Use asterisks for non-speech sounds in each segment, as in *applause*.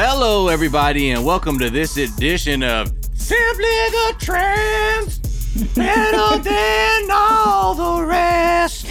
Hello, everybody, and welcome to this edition of Simply the Trends. Better *laughs* than all the rest.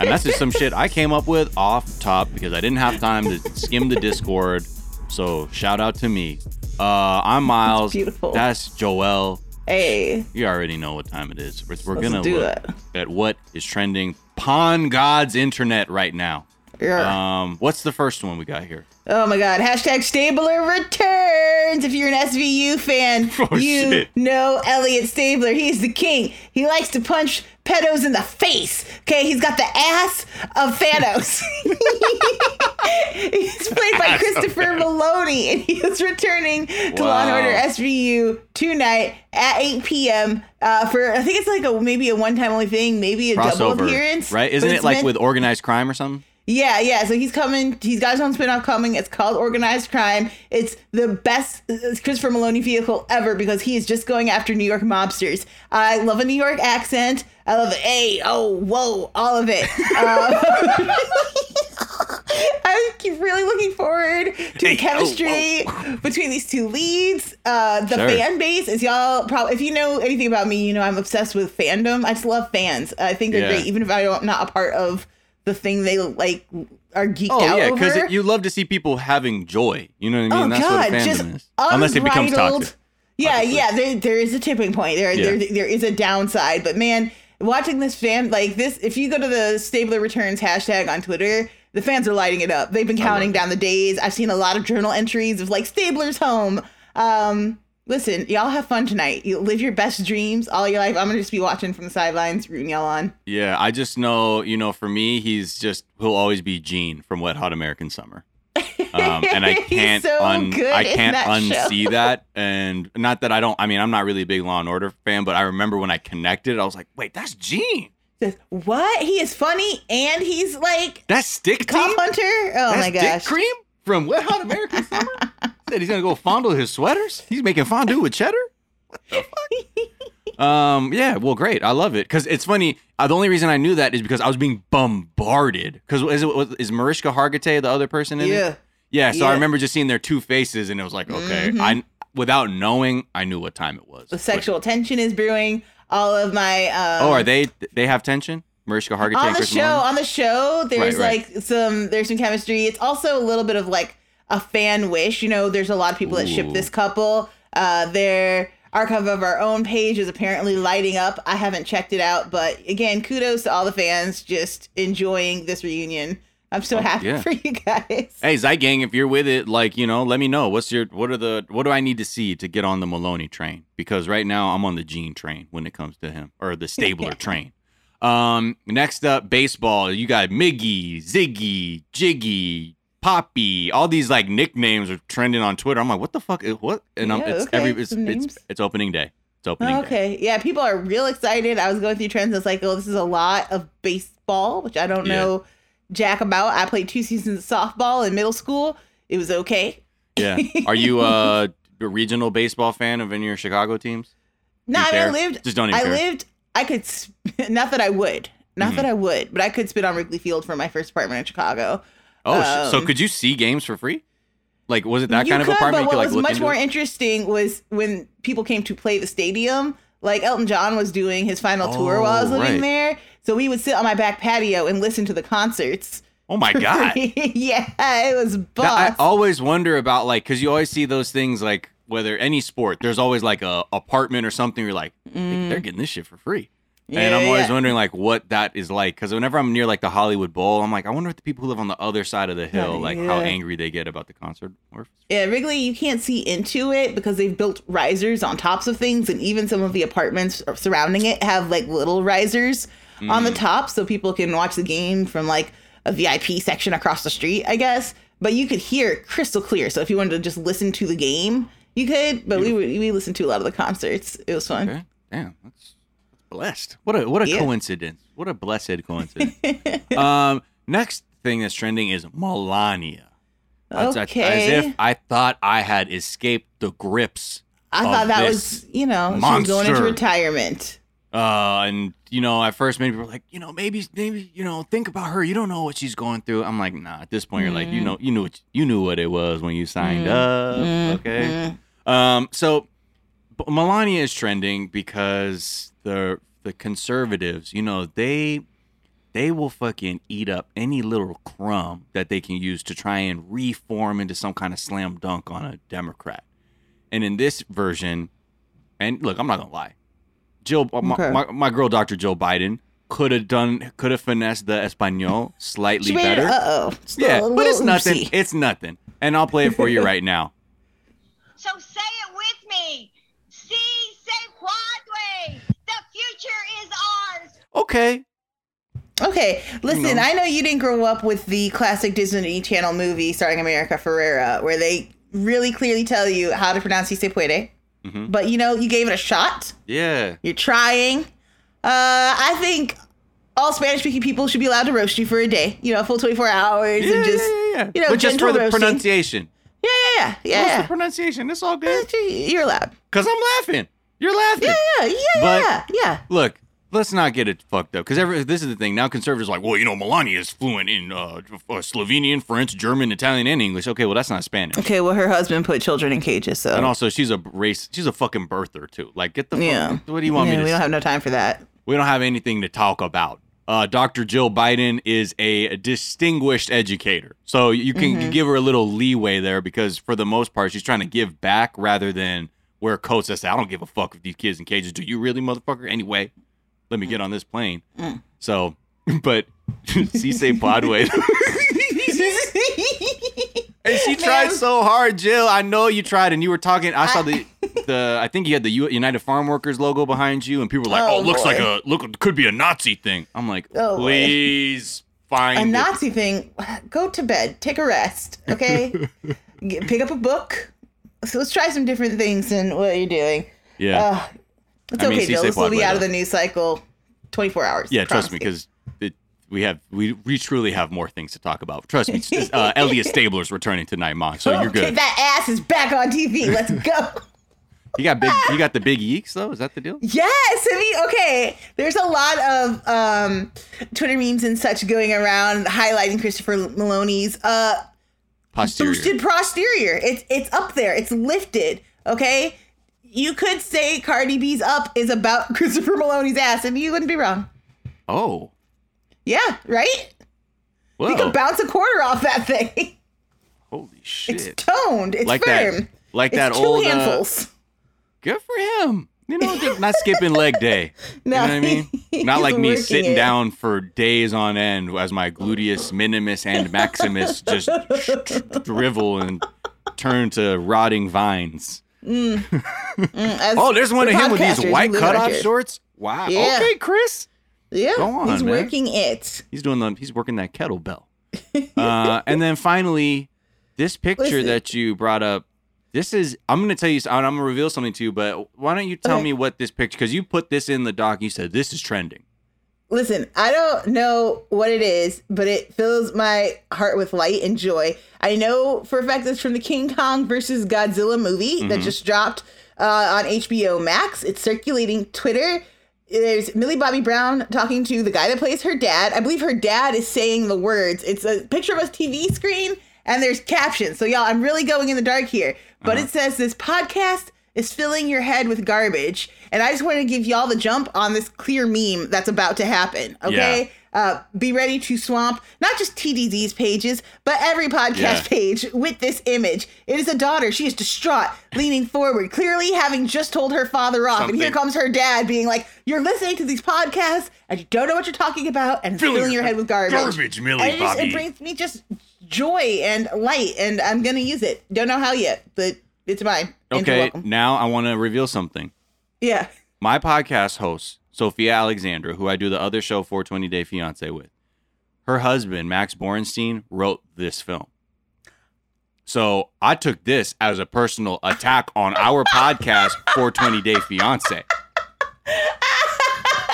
And that's just some shit I came up with off top because I didn't have time to skim the Discord. So shout out to me. Uh, I'm Miles. beautiful. That's Joelle. Hey, You already know what time it is. We're, we're gonna do look it. at what is trending Pawn God's internet right now. Yeah. Um, what's the first one we got here? oh my god. Hashtag Stabler returns. If you're an SVU fan, *laughs* Oh, you shit. know Elliot Stabler. He's the king. He likes to punch pedos in the face. Okay, he's got the ass of Thanos. *laughs* he's played by *laughs* Ass Christopher Meloni, and he is returning to Law and Order SVU tonight at 8 p.m. Uh, for I think it's like a maybe a one-time only thing, maybe a double appearance. right? Isn't it like meant- with organized crime or something? Yeah, yeah. So he's coming. He's got his own spinoff coming. It's called Organized Crime. It's the best uh, Christopher Meloni vehicle ever because he is just going after New York mobsters. I love a New York accent. I love a Hey, oh, whoa, all of it. *laughs* Um, I keep really looking forward to Hey, the chemistry between these two leads. Uh, the Sure. fan base is y'all probably. If you know anything about me, you know I'm obsessed with fandom. I just love fans. I think they're Yeah. great, even if I'm not a part of the thing they like are geeked Oh out yeah, because you love to see people having joy. You know what I mean? oh That's god, what just is. Unless it becomes toxic. Yeah, obviously. yeah. There, there is a tipping point. There, Yeah. there, there is a downside. But man, watching this fan like this, if you go to the Stabler Returns hashtag on Twitter, the fans are lighting it up. They've been counting down the days. I've seen a lot of journal entries of like Stabler's home. Um, listen, y'all have fun tonight. You live your best dreams all your life. I'm gonna just be watching from the sidelines, rooting y'all on. Yeah, I just know, you know, for me, he's just he'll always be Gene from Wet Hot American Summer. Um, and I *laughs* can't so un I can't that unsee show. that. And not that I don't I mean, I'm not really a big Law and Order fan, but I remember when I connected, I was like, wait, that's Gene. Says, What? He is funny and he's like That's Stick cop hunter. Oh That's my Dick gosh. Cream from Wet Hot American Summer? *laughs* Said he's gonna go fondle his sweaters? He's making fondue with cheddar? What the fuck? um, yeah, well, great. I love it. Because it's funny. Uh, the only reason I knew that is because I was being bombarded. Because is, it, was- is Mariska Hargitay the other person in it? Yeah. Yeah, so I remember just seeing their two faces, and it was like, okay, Mhm. I without knowing, I knew what time it was. The sexual tension is brewing. All of my um, Oh, are they? They have tension. Mariska Hargitay on the show? Meloni? On the show, there's Right, right. like some there's some chemistry. It's also a little bit of like a fan wish. You know, there's a lot of people that ship this couple. Uh, their archive of our own page is apparently lighting up. I haven't checked it out, but again, kudos to all the fans just enjoying this reunion. I'm so Oh, happy yeah. for you guys. Hey, Zeitgang, if you're with it, like you know, let me know. What's your what are the what do I need to see to get on the Meloni train? Because right now I'm on the Gene train when it comes to him, or the *laughs* Stabler train. Um, next up, baseball. You got Miggy, Ziggy, Jiggy, Poppy. All these like nicknames are trending on Twitter. I'm like, what the fuck? is- What? And Yeah, it's okay, every it's, it's it's opening day. It's opening day. Okay, yeah, people are real excited. I was going through trends. I was like, oh, this is a lot of baseball, which I don't Yeah. know jack about. I played two seasons of softball in middle school. It was okay. Yeah. *laughs* Are you uh, a regional baseball fan of any of your Chicago teams? No, You I, mean, I lived. Just don't even I care. lived. I could. sp- *laughs* Not that I would. Not Mhm. that I would, but I could spit on Wrigley Field for my first apartment in Chicago. Oh, sh- so Um, could you see games for free? Like, was it that kind of apartment? But what could like was much more it? interesting was when people came to play the stadium. Like Elton John was doing his final tour while I was Oh, living right. there, so we would sit on my back patio and listen to the concerts. Oh my god! *laughs* yeah, it was I always wonder about like because you always see those things like whether any sport, there's always like a apartment or something. You're like, "Hey, they're getting this shit for free. And Mm. I'm always yeah. wondering like what that is like because whenever I'm near like the Hollywood Bowl, I'm like, I wonder if the people who live on the other side of the hill, like how angry they get about the concert. Or Yeah, Wrigley, you can't see into it because they've built risers on tops of things, and even some of the apartments surrounding it have like little risers on Mm. the top, so people can watch the game from like a VIP section across the street, I guess. But you could hear it crystal clear. So if you wanted to just listen to the game, you could. But we we we listened to a lot of the concerts. It was fun. okay, damn, that's blessed. What a what a Yeah. coincidence. What a blessed coincidence. *laughs* um, next thing that's trending is Melania. Okay. As if I thought I had escaped the grips. I thought that was you know was going into retirement. Uh, and you know, at first, maybe we're like, you know, maybe, maybe, you know, think about her. You don't know what she's going through. I'm like, nah. At this point, you're like, you know, you knew, what, you knew what it was when you signed up. Okay. Um. So, Melania is trending because the the conservatives, you know, they they will fucking eat up any little crumb that they can use to try and reform into some kind of slam dunk on a Democrat. And in this version, and look, I'm not gonna lie, Jill, my, Okay. my, my girl, Dr. Joe Biden, could have done, could have finessed the Espanol *laughs* slightly She made better. Uh oh. yeah, but it's nothing. It's nothing. And I'll play it for you *laughs* right now. So say it with me. Si se puede. The future is ours. Okay. Okay, listen, know. I know you didn't grow up with the classic Disney Channel movie starring America Ferrera, where they really clearly tell you how to pronounce "si se puede," Mhm. but you know you gave it a shot. Yeah. You're trying. Uh, I think all Spanish-speaking people should be allowed to roast you for a day. You know, a full 24 hours Yeah, and just yeah, yeah, yeah. you know, but just for the roasting. pronunciation. Yeah, yeah, yeah, What's the yeah. pronunciation? It's all good. yeah. You're allowed. Cause I'm laughing. You're laughing. Yeah, yeah, yeah, But- yeah, yeah. Look, let's not get it fucked up. Because this is the thing. Now conservatives are like, well, you know, Melania is fluent in uh, uh, Slovenian, French, German, Italian, and English. Okay, well, that's not Spanish. Okay, well, her husband put children in cages, so And also, she's a race. She's a fucking birther too. Like, get the fuck. yeah. What do you want yeah, me to? We say? don't have no time for that. we don't have anything to talk about. Uh, Dr. Jill Biden is a distinguished educator, so you can Mm-hmm. give her a little leeway there because for the most part, she's trying to give back rather than wear coats that say, "I don't give a fuck if these kids in cages." Do you really, motherfucker? Anyway, let me get on this plane. Mm. So, *laughs* but *laughs* Cisse Podway. *laughs* And she tried Man. so hard, Jill. I know you tried, and you were talking. I saw the the. I think you had the U- United Farm Workers logo behind you, and people were like, Oh, "Oh, looks like a look. Could be a Nazi thing." I'm like, Oh, boy. "Please find a it." Nazi thing, go to bed, take a rest, okay? Get, pick up a book. So let's try some different things than what are you're doing. Yeah, Uh, it's I okay, si Jill. This will be out of the news cycle 24 hours. yeah. Trust me, because we have we we truly have more things to talk about. Trust me, uh, *laughs* Elliot Stabler's returning tonight, Mom. So you're Okay, good. that ass is back on TV. Let's go. *laughs* You got big. You got the big yeeks though. Is that the deal? Yes, I mean, okay. There's a lot of um, Twitter memes and such going around highlighting Christopher Meloni's uh, Posterior. boosted posterior. It's it's up there. It's lifted. Okay, you could say Cardi B's WAP is about *laughs* Christopher Meloni's ass, and you wouldn't be wrong. Oh, Yeah, right. whoa! You could bounce a quarter off that thing. *laughs* Holy shit. It's toned. It's Like firm. that- like it's that two old, uh, handfuls. Good for him. You know, not skipping leg day. You know what I *laughs* mean? Not like me sitting it. down for days on end as my gluteus minimus and maximus just drivel and turn to rotting vines. As Oh, there's one the of him with these white cutoff shorts. Wow. Yeah. Okay, Chris. Yeah, Go on, he's man. working it. He's doing the he's working that kettlebell. Uh, and then finally, this picture that you brought up. This is I'm gonna tell you. I'm gonna reveal something to you. But why don't you tell Okay. me what this picture? Because you put this in the doc. You said this is trending. Listen, I don't know what it is, but it fills my heart with light and joy. I know for a fact it's from the King Kong versus Godzilla movie that just dropped uh, on HBO Max. It's circulating Twitter. There's Millie Bobby Brown talking to the guy that plays her dad. I believe her dad is saying the words. It's a picture of a TV screen and there's captions. So y'all, I'm really going in the dark here. But it says this podcast is filling your head with garbage. And I just want to give y'all the jump on this clear meme that's about to happen. Okay. Uh, be ready to swamp not just TDZ's pages, but every podcast Yeah. page with this image. It is a daughter. She is distraught, leaning forward, clearly having just told her father off. And here comes her dad being like, You're listening to these podcasts and you don't know what you're talking about and Filling filling your head with garbage. garbage, Millie And it, just, it brings me just joy and light, and I'm going to use it. Don't know how yet, but it's mine. Okay, now I want to reveal something. Yeah. My podcast host, Sophia Alexandra, who I do the other show 420 Day Fiance with, her husband, Max Borenstein, wrote this film. So I took this as a personal attack on our podcast, 420 Day Fiance.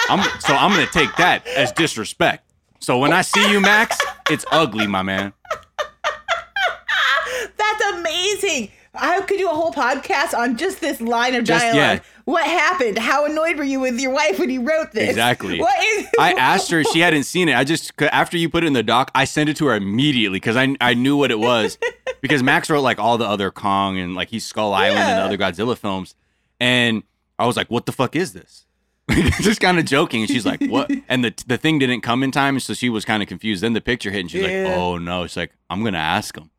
I'm, so I'm going to take that as disrespect. So when I see you, Max, it's ugly, my man. *laughs* That's amazing. I could do a whole podcast on just this line of Just- dialogue. yeah. What happened? How annoyed were you with your wife when you wrote this? Exactly. What is? I asked her, she hadn't seen it. I just after you put it in the doc, I sent it to her immediately because I I knew what it was. *laughs* because Max wrote like all the other Kong and like he's Skull Island and the other Godzilla films, and I was like, "What the fuck is this?" *laughs* just kind of joking, and she's like, "What?" *laughs* And the the thing didn't come in time, so she was kind of confused. Then the picture hit, and she's Yeah. like, "Oh no!" She's like, "I'm gonna ask him.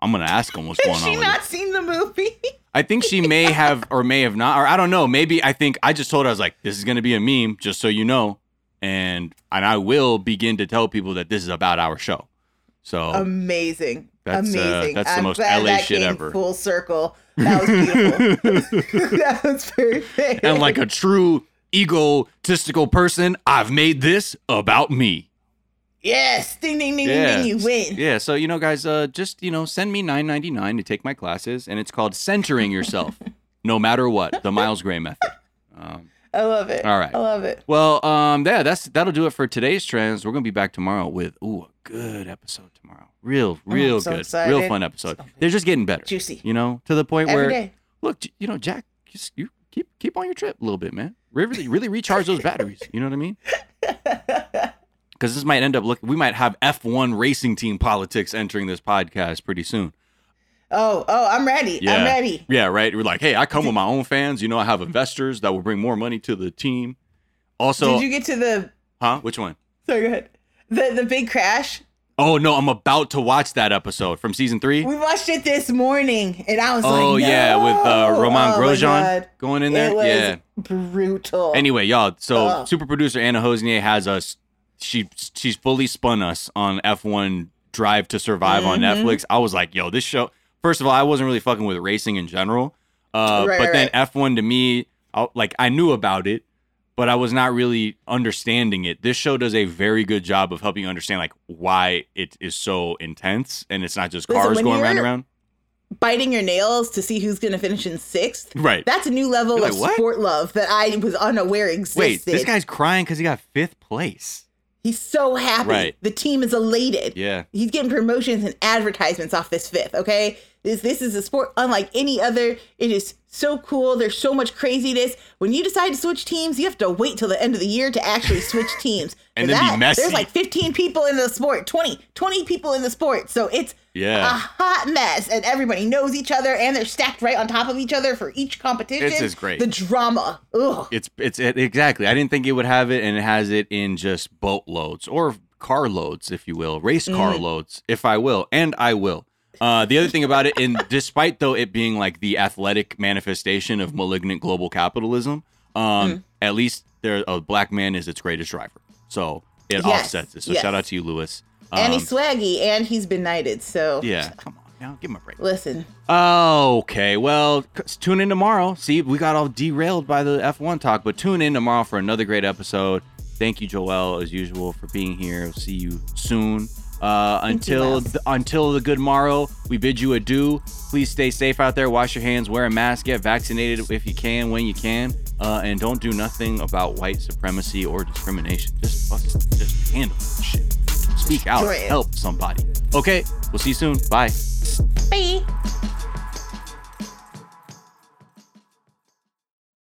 I'm gonna ask him what's Has going on." she not it." Movie? *laughs* I think she may have or may have not, or I don't know. Maybe I think I just told her I was like, "This is gonna be a meme, just so you know," and and I will begin to tell people that this is about our show. So Amazing. That's, uh, Amazing. that's the I'm most glad LA that shit ever. Full circle. That was beautiful. *laughs* *laughs* that was perfect. and like a true egotistical person, I've made this about me. Yes, ding ding ding Yeah. ding ding, you win. Yeah, so you know, guys, uh, just you know, send me nine ninety nine to take my classes, and it's called centering yourself, *laughs* no matter what, the Miles Gray method. Um, I love it. All right. I love it. well, um, yeah, that's that'll do it for today's trends. We're gonna be back tomorrow with ooh, a good episode tomorrow. Real, real Oh, so good, real fun episode. So They're just getting better, Juicy. you know, to the point Every where day. look, you know, Jack, just you keep keep on your trip a little bit, man. Really, really recharge those batteries. You know what I mean? *laughs* Because this might end up look. We might have F1 racing team politics entering this podcast pretty soon. Oh, oh, I'm ready. Yeah. I'm ready. Yeah, right. We're like, hey, I come with my own fans. You know, I have investors that will bring more money to the team. Also, Did you get to the? huh? Which one? Sorry, go ahead. The the big crash. Oh no, I'm about to watch that episode from season three. We watched it this morning, and I was like, Oh yeah, with uh, Roman Oh, Grosjean going in there. It was yeah. brutal. Anyway, y'all. So super producer Anna Hosnedl has us. She she's fully spun us on F1 Drive to Survive on Mhm. Netflix. I was like, yo, this show. First of all, I wasn't really fucking with racing in general. Uh, Right, but right, then right. F1 to me, I, like I knew about it, but I was not really understanding it. This show does a very good job of helping you understand like why it is so intense, and it's not just cars when going round and around. biting your nails to see who's going to finish in sixth. Right. That's a new level You're of what? sport love that I was unaware existed. Wait, this guy's crying because he got fifth place. He's so happy. Right. The team is elated. Yeah. He's getting promotions and advertisements off this fifth, okay? This this is a sport unlike any other. It is so cool. There's so much craziness. When you decide to switch teams, you have to wait till the end of the year to actually switch *laughs* teams. And then be messy. There's like 15 people in the sport, 20, 20 people in the sport. So it's Yeah. a hot mess and everybody knows each other and they're stacked right on top of each other for each competition. This is great. The drama. Ugh. It's it's it, exactly. I didn't think it would have it, and it has it in just boatloads or car loads, if you will, race car Mm. loads, if I will, and I will. Uh, the other thing about it, and *laughs* despite though it being like the athletic manifestation of malignant global capitalism, um, Mm. at least there a black man is its greatest driver, so it Yes, offsets it. So yes. shout out to you, Lewis. And Um, he's swaggy and he's been knighted. So yeah, *laughs* come on now, give him a break. listen. Okay, well, c- tune in tomorrow. See, we got all derailed by the F1 talk, but tune in tomorrow for another great episode. Thank you, Joelle, as usual, for being here. We'll see you soon. Uh, until Miles. th- until the good morrow, we bid you adieu. Please stay safe out there. Wash your hands. Wear a mask. Get vaccinated if you can, when you can, uh, and don't do nothing about white supremacy or discrimination. Just fucking just handle that shit. Speak out. Help somebody. Okay, we'll see you soon. Bye. Bye.